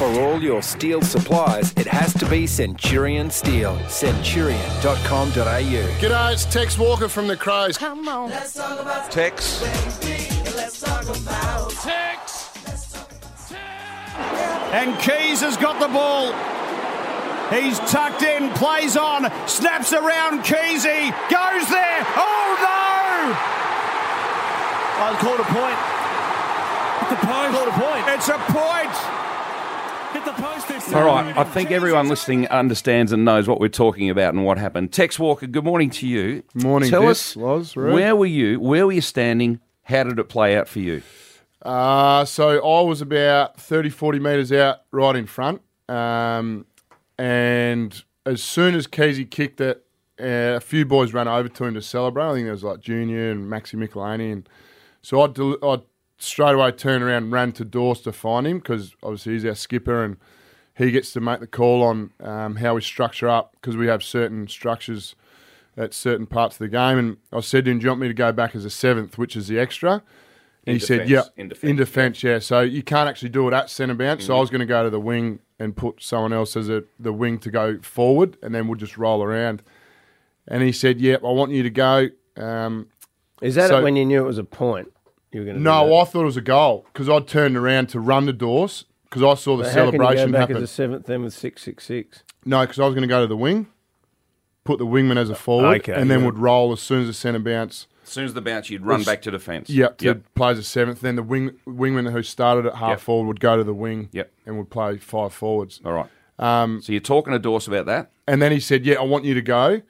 For all your steel supplies, it has to be Centurion Steel. Centurion.com.au. G'day, it's Tex Walker from the Crows. Come on. Let's talk about Tex. Let's talk about Tex. And Keays has got the ball. He's tucked in, plays on, snaps around Keysy, goes there. Oh no! I'll call a point. Hit the post. Call it a point. It's a point. Hit the post this All right, I think everyone listening understands and knows what we're talking about and what happened. Tex Walker, good morning to you. Morning, Tell Dick, us Loz, Roo. where were you? Where were you standing? How did it play out for you? Uh, so I was about 30, 40 metres out right in front. Um, and as soon as Keezy kicked it, uh, a few boys ran over to him to celebrate. I think there was like Junior and Maxi Michalanney. And so I, del- I straight away turned around and ran to Dorse to find him because obviously he's our skipper and he gets to make the call on um, how we structure up because we have certain structures at certain parts of the game. And I said to him, Do you want me to go back as a seventh, which is the extra? And In he said, "Yeah, in defence, in defence, yeah." So you can't actually do it at centre bounce. So I was going to go to the wing and put someone else as a, the wing to go forward, and then we'll just roll around. And he said, "Yep, I want you to go." Um, Is that So- when you knew it was a point? You were going to no, I thought it was a goal because I turned around to run the doors because I saw the celebration. How can you celebration go back happen. as a seventh then with six six six? No, because I was going to go to the wing, put the wingman as a forward, Okay, and then yeah. would roll as soon as the centre bounce. As soon as the bounce, you'd run Was- back to defence. Yep, to Yep. play as a seventh. Then the wing wingman who started at half Yep. forward would go to the wing. Yep. and would play five forwards. All right. Um, so you're talking to Dorse about that? And then he said, "Yeah, I want you to go."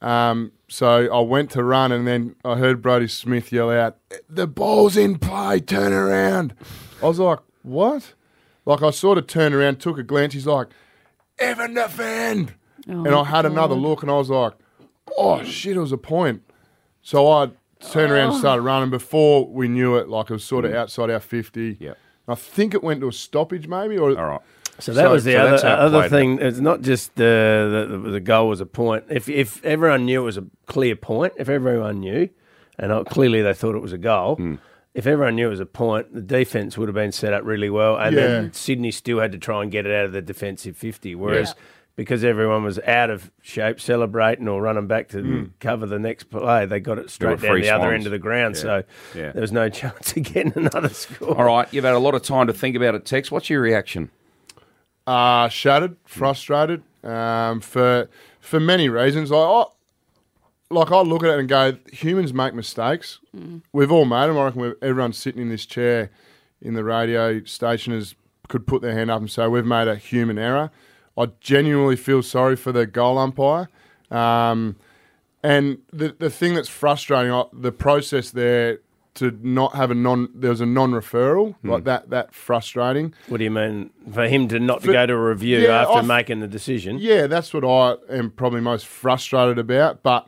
Um, so I went to run, and then I heard Brodie Smith yell out, "The ball's in play! Turn around!" I was like, "What?" Like I sort of turned around, took a glance. He's like, "Evan defend!" Oh and I had another look, and I was like, "Oh shit, it was a point." So I turned around and oh. started running. Before we knew it, like it was sort of mm. outside our fifty. Yeah. I think it went to a stoppage, maybe, or All right. So that So- was the so other that's how it other played thing. It's not just the, the the goal was a point. If if everyone knew it was a clear point, if everyone knew, and uh, clearly they thought it was a goal. Hmm. If everyone knew it was a point, the defense would have been set up really well, and Yeah. then Sydney still had to try and get it out of the defensive fifty. Whereas because everyone was out of shape, celebrating or running back to cover the next play, they got it straight down free the other end of the ground. Yeah. So Yeah. there was no chance of getting another score. All right. You've had a lot of time to think about it, Tex. What's your reaction? Uh, shattered, frustrated um, for for many reasons. Like I, like I look at it and go, humans make mistakes. We've all made them. I reckon we've, everyone sitting in this chair in the radio station is could put their hand up and say we've made a human error. I genuinely feel sorry for the goal umpire. Um, and the the thing that's frustrating, the process there to not have a non, there was a non-referral like that. That frustrating. What do you mean for him to not For- go to a review Yeah, after I've- making the decision? Yeah, that's what I am probably most frustrated about. But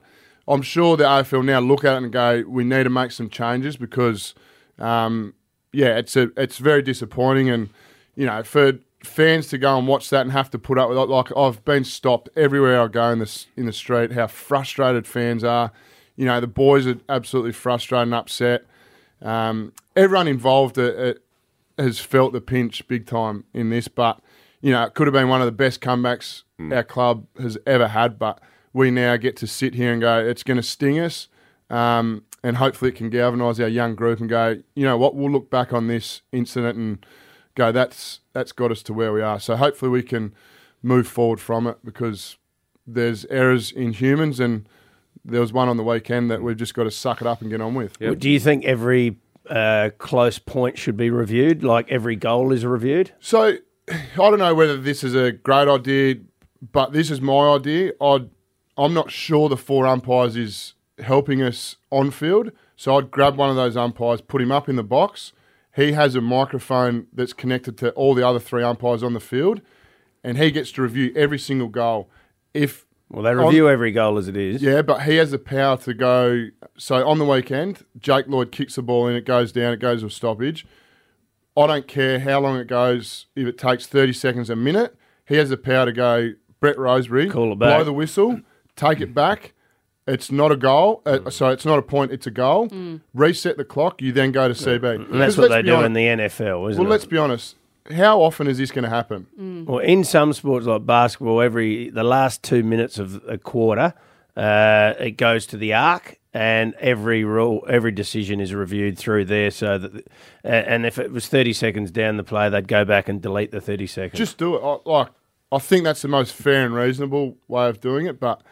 I'm sure the AFL now look at it and go, we need to make some changes because, um, yeah, it's a it's very disappointing, and you know, for fans to go and watch that and have to put up with it, like I've been stopped everywhere I go in the in the street. How frustrated fans are. You know, the boys are absolutely frustrated and upset. Um, everyone involved uh, uh, has felt the pinch big time in this, but you know, it could have been one of the best comebacks our club has ever had. But we now get to sit here and go, it's going to sting us, um, and hopefully it can galvanise our young group and go, you know what, we'll look back on this incident and go, that's that's got us to where we are. So hopefully we can move forward from it because there's errors in humans and. There was one on the weekend that we've just got to suck it up and get on with. Do you think every uh, close point should be reviewed? Like every goal is reviewed? So I don't know whether this is a great idea, but this is my idea. I'd, I'm not sure the four umpires is helping us on field. So I'd grab one of those umpires, put him up in the box. He has a microphone that's connected to all the other three umpires on the field, and he gets to review every single goal. If Well, they review every goal as it is. yeah, but he has the power to go. So on the weekend, Jake Lloyd kicks the ball in, it goes down, it goes to a stoppage. I don't care how long it goes, if it takes 30 seconds, a minute, he has the power to go, Brett Roseberry, Call it back. blow the whistle, take it back. It's not a goal. Uh, mm. so it's not a point, it's a goal. Mm. Reset the clock, you then go to CB. Mm. And that's what they do in the NFL, isn't Well, it? let's be honest. How often is this going to happen? Well, in some sports like basketball, every the last two minutes of a quarter, uh, it goes to the ARC, and every rule, every decision is reviewed through there. So that, and if it was thirty seconds down the play, they'd go back and delete the thirty seconds. Just do it. I, like I think that's the most fair and reasonable way of doing it. But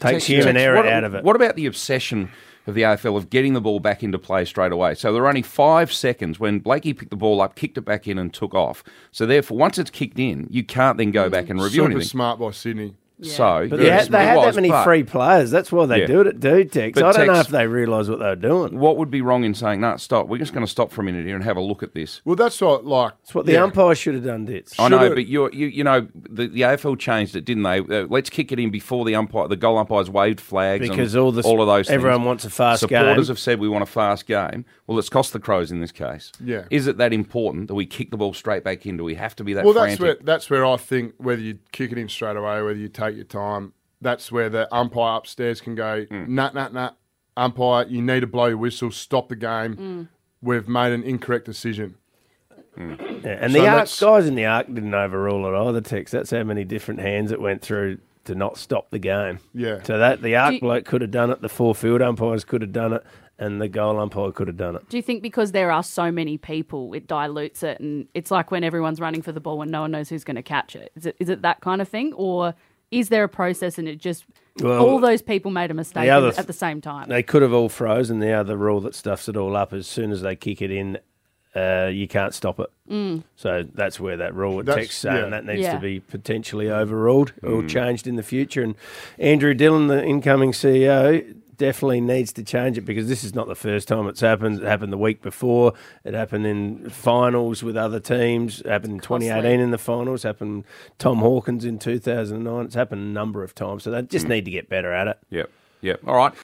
takes human error what, out of it. What about the obsession of the AFL of getting the ball back into play straight away? So there were only five seconds when Blakey picked the ball up, kicked it back in, and took off. So therefore, once it's kicked in, you can't then go mm, back and review super anything. smart by Sydney. So But yes, they had, they had was, that many but free players. That's why they Yeah. do it, do Tex. But I don't know if they realise what they were doing. What would be wrong in saying, no, stop, we're just going to stop for a minute here and have a look at this? Well, that's what like. It's what the yeah. umpire should have done, Ditts. I know, but you're, you you know the, the AFL changed it, didn't they? Uh, let's kick it in before the umpire, the goal umpires waved flags Because and all the- all of those. everyone things. wants a fast Supporters game. Supporters have said we want a fast game. Well, it's cost the Crows in this case. Yeah. Is it that important that we kick the ball straight back in? Do we have to be that? Well, that's where that's where I think whether you kick it in straight away, whether you take your time, that's where the umpire upstairs can go. Mm. Nut, nut, nut. Umpire, you need to blow your whistle. Stop the game. We've made an incorrect decision. Yeah, and So the ARC, guys in the ARC didn't overrule it either, Tex. That's how many different hands it went through to not stop the game. Yeah. So that the ARC you- bloke could have done it, the four field umpires could have done it, and the goal umpire could have done it. Do you think because there are so many people, it dilutes it, and it's like when everyone's running for the ball and no one knows who's going to catch it? Is it is it that kind of thing, or is there a process and it just Well, all those people made a mistake the other at the same time? They could have all frozen. The other rule that stuffs it all up as soon as they kick it in, uh, you can't stop it. Mm. So that's where that rule with That's- Tex saying yeah. that needs Yeah. to be potentially overruled or mm. changed in the future. And Andrew Dillon, the incoming CEO, definitely needs to change it because this is not the first time it's happened. It happened the week before. It happened in finals with other teams. It happened in 2018 in the finals. It Happened Tom Hawkins in 2009. It's happened a number of times. So they just hmm. need to get better at it. Yep. Yep. All right.